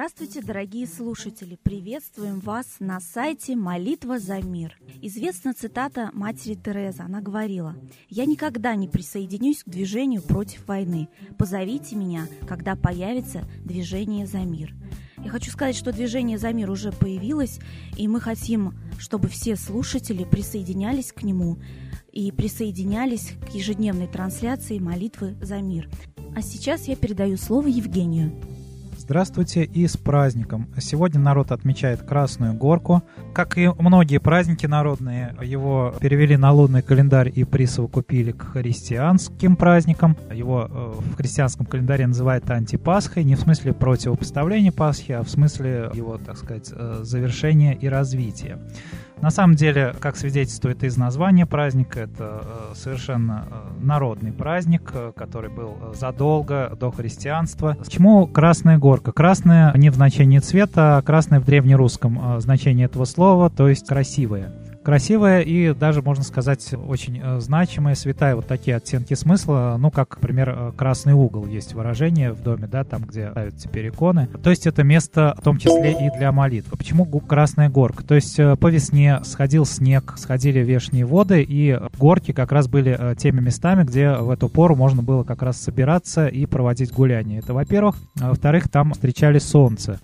Здравствуйте, дорогие слушатели! Приветствуем вас на сайте «Молитва за мир». Известна цитата матери Терезы. Она говорила, «Я никогда не присоединюсь к движению против войны. Позовите меня, когда появится движение за мир». Я хочу сказать, что движение за мир уже появилось, и мы хотим, чтобы все слушатели присоединялись к нему и присоединялись к ежедневной трансляции молитвы за мир. А сейчас я передаю слово Евгению. Здравствуйте и с праздником! Сегодня народ отмечает Красную Горку. Как и многие праздники народные, его перевели на лунный календарь и присовокупили к христианским праздникам. Его э, в христианском календаре называют антипасхой, не в смысле противопоставления Пасхи, а в смысле его, так сказать, э, завершения и развития. На самом деле, как свидетельствует из названия праздника, это э, совершенно э, народный праздник, э, который был задолго до христианства. Почему Красная Горка? Красная не в значении цвета, а красная в древнерусском значении этого слова, то есть красивая красивая и даже, можно сказать, очень э, значимая, святая. Вот такие оттенки смысла, ну, как, например, э, красный угол есть выражение в доме, да, там, где ставят теперь иконы. То есть это место в том числе и для молитвы. Почему красная горка? То есть э, по весне сходил снег, сходили вешние воды, и горки как раз были теми местами, где в эту пору можно было как раз собираться и проводить гуляния. Это, во-первых. А во-вторых, там встречали солнце.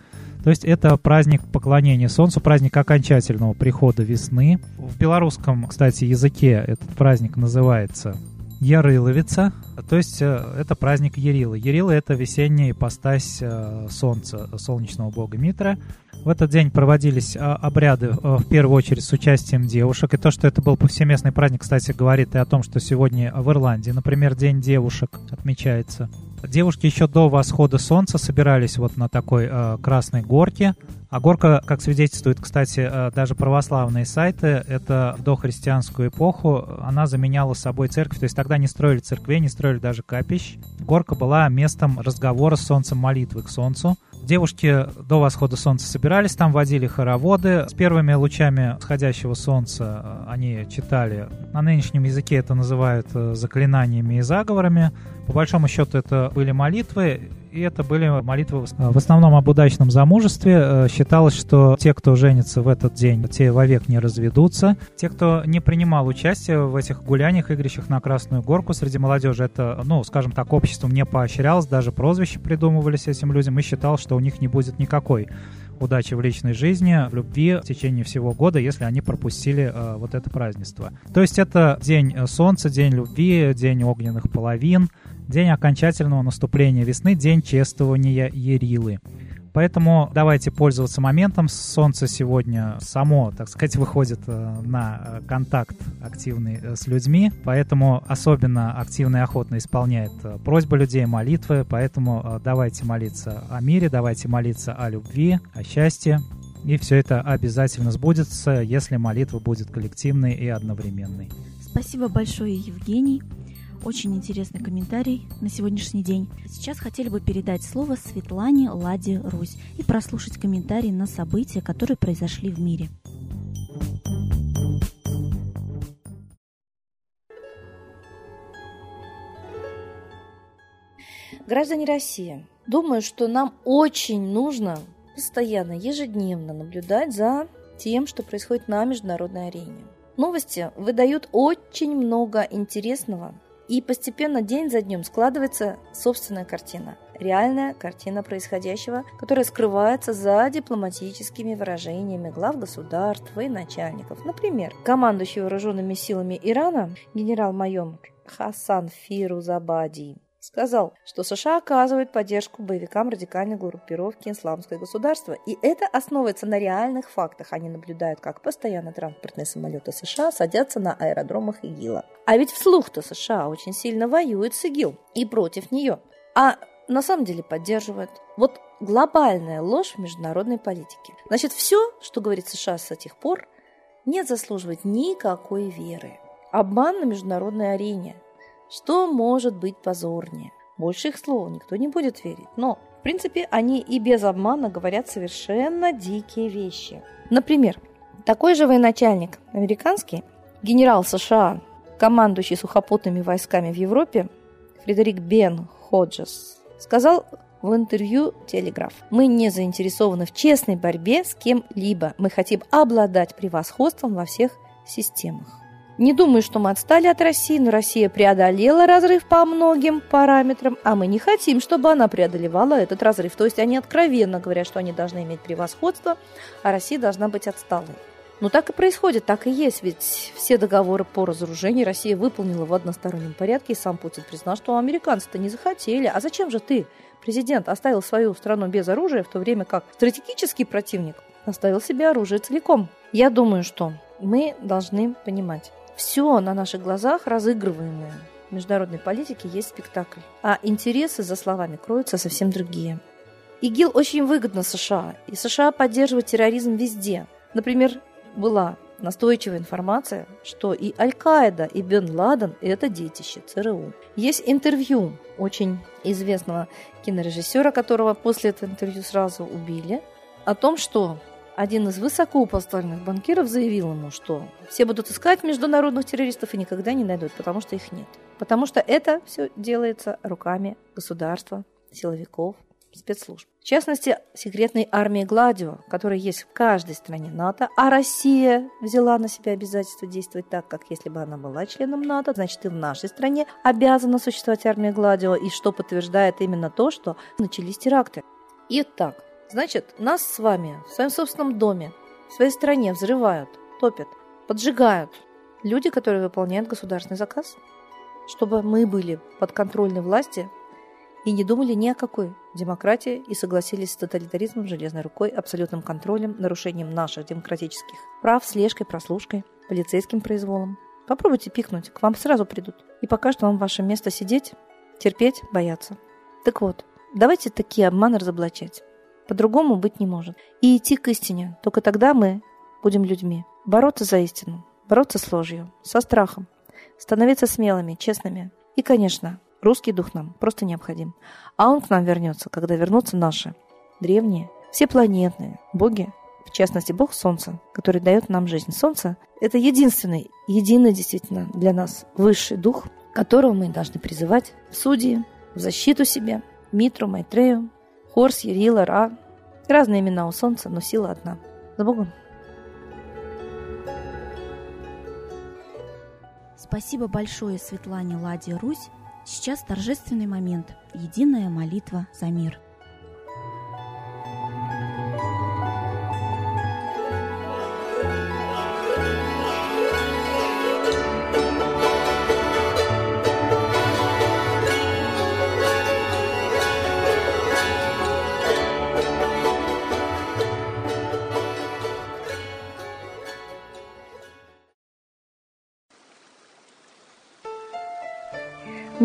То есть это праздник поклонения Солнцу, праздник окончательного прихода весны. В белорусском, кстати, языке этот праздник называется Ярыловица, то есть э, это праздник Ярилы. Ярила — это весенняя ипостась э, солнца, солнечного бога Митра. В этот день проводились а, обряды э, в первую очередь с участием девушек. И то, что это был повсеместный праздник, кстати, говорит и о том, что сегодня в Ирландии, например, День девушек отмечается. Девушки еще до восхода солнца собирались вот на такой э, красной горке. А горка, как свидетельствует, кстати, даже православные сайты, это в дохристианскую эпоху она заменяла собой церковь. То есть тогда не строили церквей, не строили даже капищ. Горка была местом разговора с солнцем, молитвы к солнцу. Девушки до восхода солнца собирались там, водили хороводы. С первыми лучами сходящего солнца э, они читали. На нынешнем языке это называют э, заклинаниями и заговорами. По большому счету это были молитвы, и это были молитвы в основном об удачном замужестве. Э, считалось, что те, кто женится в этот день, те вовек не разведутся. Те, кто не принимал участие в этих гуляниях, игрищах на Красную Горку среди молодежи, это, ну, скажем так, обществом не поощрялось, даже прозвища придумывались этим людям, и считал, что у них не будет никакой удачи в личной жизни, в любви в течение всего года, если они пропустили э, вот это празднество. То есть это день э, солнца, день любви, день огненных половин, день окончательного наступления весны, день чествования Ерилы. Поэтому давайте пользоваться моментом. Солнце сегодня само, так сказать, выходит э, на э, контакт активный э, с людьми, поэтому особенно активно и охотно исполняет просьбы людей, молитвы. Поэтому давайте молиться о мире, давайте молиться о любви, о счастье. И все это обязательно сбудется, если молитва будет коллективной и одновременной. Спасибо большое, Евгений. Очень интересный комментарий на сегодняшний день. Сейчас хотели бы передать слово Светлане Ладе Русь и прослушать комментарии на события, которые произошли в мире. Граждане России, думаю, что нам очень нужно постоянно, ежедневно наблюдать за тем, что происходит на международной арене. Новости выдают очень много интересного, и постепенно день за днем складывается собственная картина. Реальная картина происходящего, которая скрывается за дипломатическими выражениями глав государств и начальников. Например, командующий вооруженными силами Ирана генерал-майор Хасан Фирузабади сказал, что США оказывают поддержку боевикам радикальной группировки «Исламское государство». И это основывается на реальных фактах. Они наблюдают, как постоянно транспортные самолеты США садятся на аэродромах ИГИЛа. А ведь вслух-то США очень сильно воюют с ИГИЛ и против нее. А на самом деле поддерживают. Вот глобальная ложь в международной политике. Значит, все, что говорит США с тех пор, не заслуживает никакой веры. Обман на международной арене – что может быть позорнее? Больше их слов никто не будет верить. Но, в принципе, они и без обмана говорят совершенно дикие вещи. Например, такой же военачальник американский, генерал США, командующий сухопутными войсками в Европе, Фредерик Бен Ходжес, сказал в интервью «Телеграф». Мы не заинтересованы в честной борьбе с кем-либо. Мы хотим обладать превосходством во всех системах. Не думаю, что мы отстали от России, но Россия преодолела разрыв по многим параметрам, а мы не хотим, чтобы она преодолевала этот разрыв. То есть они откровенно говорят, что они должны иметь превосходство, а Россия должна быть отсталой. Но так и происходит, так и есть, ведь все договоры по разоружению Россия выполнила в одностороннем порядке, и сам Путин признал, что американцы-то не захотели. А зачем же ты, президент, оставил свою страну без оружия, в то время как стратегический противник оставил себе оружие целиком? Я думаю, что мы должны понимать, все на наших глазах разыгрываемое в международной политике есть спектакль. А интересы за словами кроются совсем другие. ИГИЛ очень выгодно США, и США поддерживают терроризм везде. Например, была настойчивая информация, что и Аль-Каида, и Бен Ладен – это детище ЦРУ. Есть интервью очень известного кинорежиссера, которого после этого интервью сразу убили, о том, что один из высокоупоставленных банкиров заявил ему, что все будут искать международных террористов и никогда не найдут, потому что их нет. Потому что это все делается руками государства, силовиков, спецслужб. В частности, секретной армии Гладио, которая есть в каждой стране НАТО, а Россия взяла на себя обязательство действовать так, как если бы она была членом НАТО, значит и в нашей стране обязана существовать армия Гладио, и что подтверждает именно то, что начались теракты. Итак, Значит, нас с вами в своем собственном доме, в своей стране взрывают, топят, поджигают люди, которые выполняют государственный заказ, чтобы мы были под контрольной власти и не думали ни о какой демократии и согласились с тоталитаризмом, железной рукой, абсолютным контролем, нарушением наших демократических прав, слежкой, прослушкой, полицейским произволом. Попробуйте пикнуть, к вам сразу придут и покажут вам ваше место сидеть, терпеть, бояться. Так вот, давайте такие обманы разоблачать. По-другому быть не может. И идти к истине. Только тогда мы будем людьми. Бороться за истину. Бороться с ложью. Со страхом. Становиться смелыми, честными. И, конечно, русский дух нам просто необходим. А он к нам вернется, когда вернутся наши древние, все планетные боги, в частности, Бог Солнца, который дает нам жизнь. Солнце – это единственный, единый действительно для нас высший дух, которого мы должны призывать в судьи, в защиту себе, Митру, Майтрею, Хорс, Ярила, Ра. Разные имена у солнца, но сила одна. С Богом! Спасибо большое Светлане Ладе Русь. Сейчас торжественный момент. Единая молитва за мир.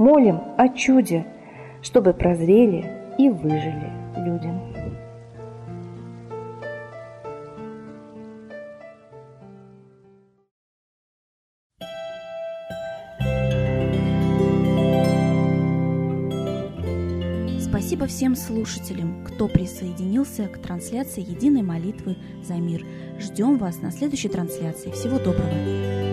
молим о чуде, чтобы прозрели и выжили люди. Спасибо всем слушателям, кто присоединился к трансляции единой молитвы за мир. Ждем вас на следующей трансляции. Всего доброго!